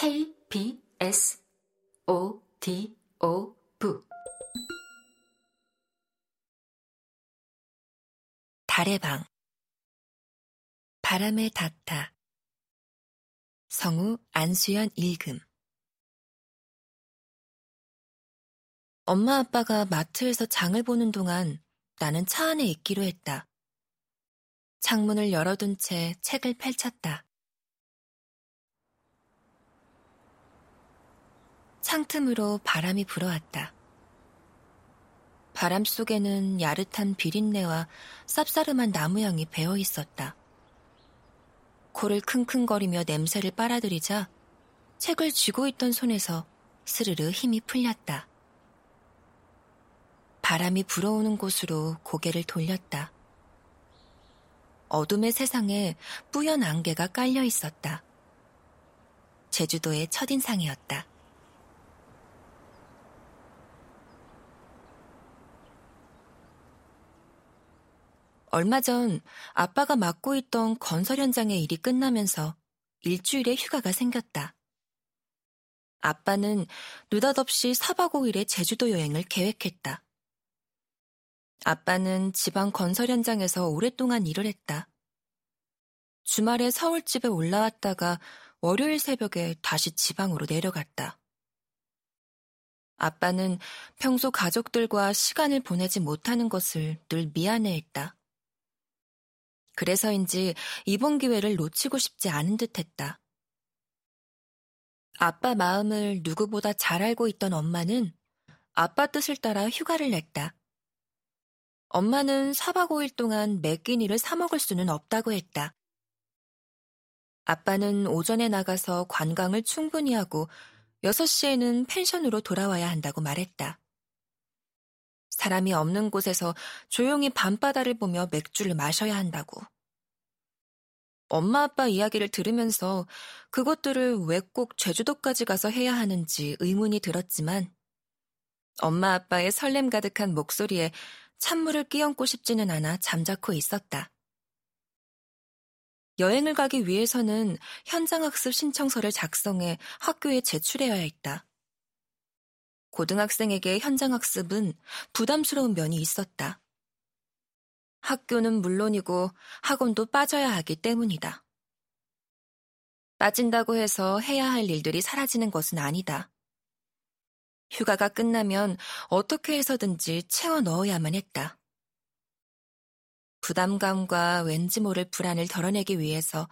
K, B, S, O, D, O, V. 달의 방 바람에 닿다 성우 안수연 읽음 엄마 아빠가 마트에서 장을 보는 동안 나는 차 안에 있기로 했다. 창문을 열어둔 채 책을 펼쳤다. 창틈으로 바람이 불어왔다. 바람 속에는 야릇한 비린내와 쌉싸름한 나무향이 배어 있었다. 코를 킁킁거리며 냄새를 빨아들이자 책을 쥐고 있던 손에서 스르르 힘이 풀렸다. 바람이 불어오는 곳으로 고개를 돌렸다. 어둠의 세상에 뿌연 안개가 깔려 있었다. 제주도의 첫인상이었다. 얼마 전 아빠가 맡고 있던 건설 현장의 일이 끝나면서 일주일의 휴가가 생겼다. 아빠는 느닷없이 4박 5일의 제주도 여행을 계획했다. 아빠는 지방 건설 현장에서 오랫동안 일을 했다. 주말에 서울집에 올라왔다가 월요일 새벽에 다시 지방으로 내려갔다. 아빠는 평소 가족들과 시간을 보내지 못하는 것을 늘 미안해했다. 그래서인지 이번 기회를 놓치고 싶지 않은 듯 했다. 아빠 마음을 누구보다 잘 알고 있던 엄마는 아빠 뜻을 따라 휴가를 냈다. 엄마는 4박 5일 동안 매 끼니를 사먹을 수는 없다고 했다. 아빠는 오전에 나가서 관광을 충분히 하고 6시에는 펜션으로 돌아와야 한다고 말했다. 사람이 없는 곳에서 조용히 밤바다를 보며 맥주를 마셔야 한다고. 엄마 아빠 이야기를 들으면서 그것들을 왜 꼭 제주도까지 가서 해야 하는지 의문이 들었지만 엄마 아빠의 설렘 가득한 목소리에 찬물을 끼얹고 싶지는 않아 잠자코 있었다. 여행을 가기 위해서는 현장학습 신청서를 작성해 학교에 제출해야 했다. 고등학생에게 현장학습은 부담스러운 면이 있었다. 학교는 물론이고 학원도 빠져야 하기 때문이다. 빠진다고 해서 해야 할 일들이 사라지는 것은 아니다. 휴가가 끝나면 어떻게 해서든지 채워 넣어야만 했다. 부담감과 왠지 모를 불안을 덜어내기 위해서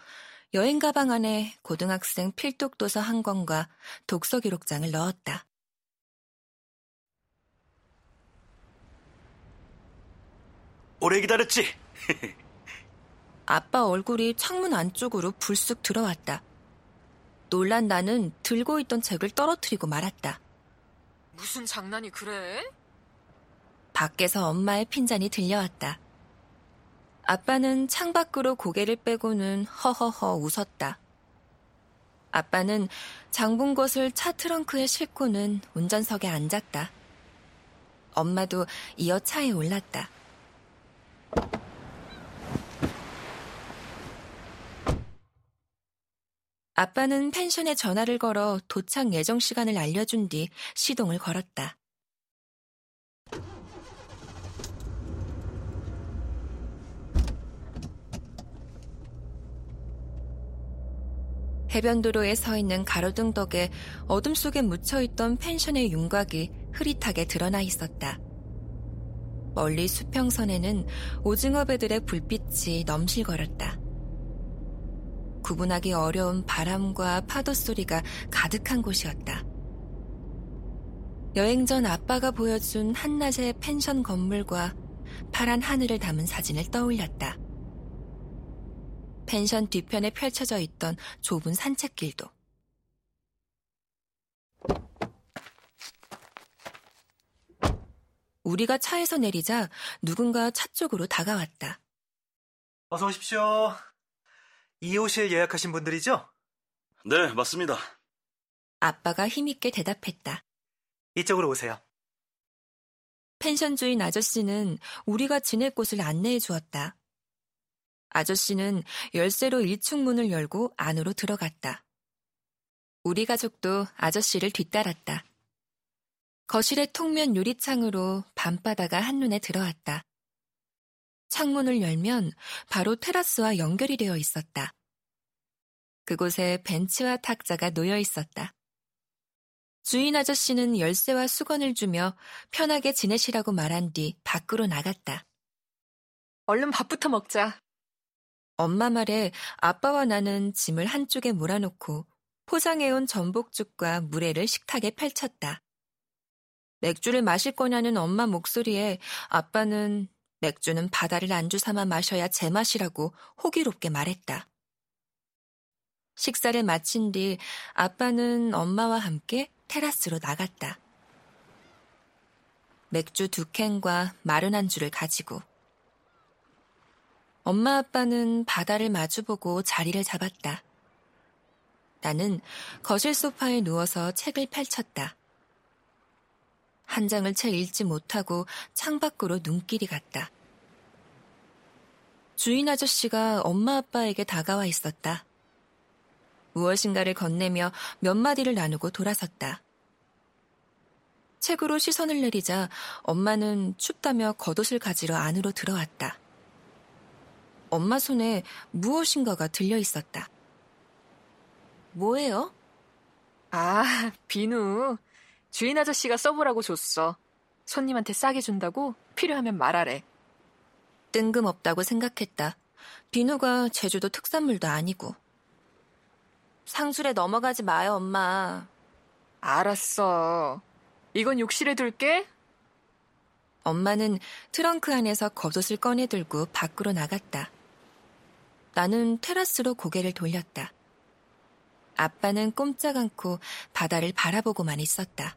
여행 가방 안에 고등학생 필독 도서 한 권과 독서 기록장을 넣었다. 오래 기다렸지? 아빠 얼굴이 창문 안쪽으로 불쑥 들어왔다. 놀란 나는 들고 있던 책을 떨어뜨리고 말았다. 무슨 장난이 그래? 밖에서 엄마의 핀잔이 들려왔다. 아빠는 창밖으로 고개를 빼고는 허허허 웃었다. 아빠는 장본 것을 차 트렁크에 싣고는 운전석에 앉았다. 엄마도 이어 차에 올랐다. 아빠는 펜션에 전화를 걸어 도착 예정 시간을 알려준 뒤 시동을 걸었다. 해변도로에 서 있는 가로등 덕에 어둠 속에 묻혀있던 펜션의 윤곽이 흐릿하게 드러나 있었다. 멀리 수평선에는 오징어 배들의 불빛이 넘실거렸다. 구분하기 어려운 바람과 파도 소리가 가득한 곳이었다. 여행 전 아빠가 보여준 한낮의 펜션 건물과 파란 하늘을 담은 사진을 떠올렸다. 펜션 뒤편에 펼쳐져 있던 좁은 산책길도. 우리가 차에서 내리자 누군가 차 쪽으로 다가왔다. 어서 오십시오. 이 호실 예약하신 분들이죠? 네, 맞습니다. 아빠가 힘있게 대답했다. 이쪽으로 오세요. 펜션 주인 아저씨는 우리가 지낼 곳을 안내해 주었다. 아저씨는 열쇠로 1층 문을 열고 안으로 들어갔다. 우리 가족도 아저씨를 뒤따랐다. 거실의 통면 유리창으로 밤바다가 한눈에 들어왔다. 창문을 열면 바로 테라스와 연결이 되어 있었다. 그곳에 벤치와 탁자가 놓여 있었다. 주인 아저씨는 열쇠와 수건을 주며 편하게 지내시라고 말한 뒤 밖으로 나갔다. 얼른 밥부터 먹자. 엄마 말에 아빠와 나는 짐을 한쪽에 몰아놓고 포장해온 전복죽과 물회를 식탁에 펼쳤다. 맥주를 마실 거냐는 엄마 목소리에 아빠는 맥주는 바다를 안주 삼아 마셔야 제맛이라고 호기롭게 말했다. 식사를 마친 뒤 아빠는 엄마와 함께 테라스로 나갔다. 맥주 두 캔과 마른 안주를 가지고 엄마 아빠는 바다를 마주보고 자리를 잡았다. 나는 거실 소파에 누워서 책을 펼쳤다. 한 장을 채 읽지 못하고 창밖으로 눈길이 갔다. 주인 아저씨가 엄마 아빠에게 다가와 있었다. 무엇인가를 건네며 몇 마디를 나누고 돌아섰다. 책으로 시선을 내리자 엄마는 춥다며 겉옷을 가지러 안으로 들어왔다. 엄마 손에 무엇인가가 들려 있었다. 뭐예요? 아, 비누. 주인 아저씨가 써보라고 줬어. 손님한테 싸게 준다고 필요하면 말하래. 뜬금없다고 생각했다. 비누가 제주도 특산물도 아니고. 상술에 넘어가지 마요, 엄마. 알았어. 이건 욕실에 둘게. 엄마는 트렁크 안에서 겉옷을 꺼내 들고 밖으로 나갔다. 나는 테라스로 고개를 돌렸다. 아빠는 꼼짝 않고 바다를 바라보고만 있었다.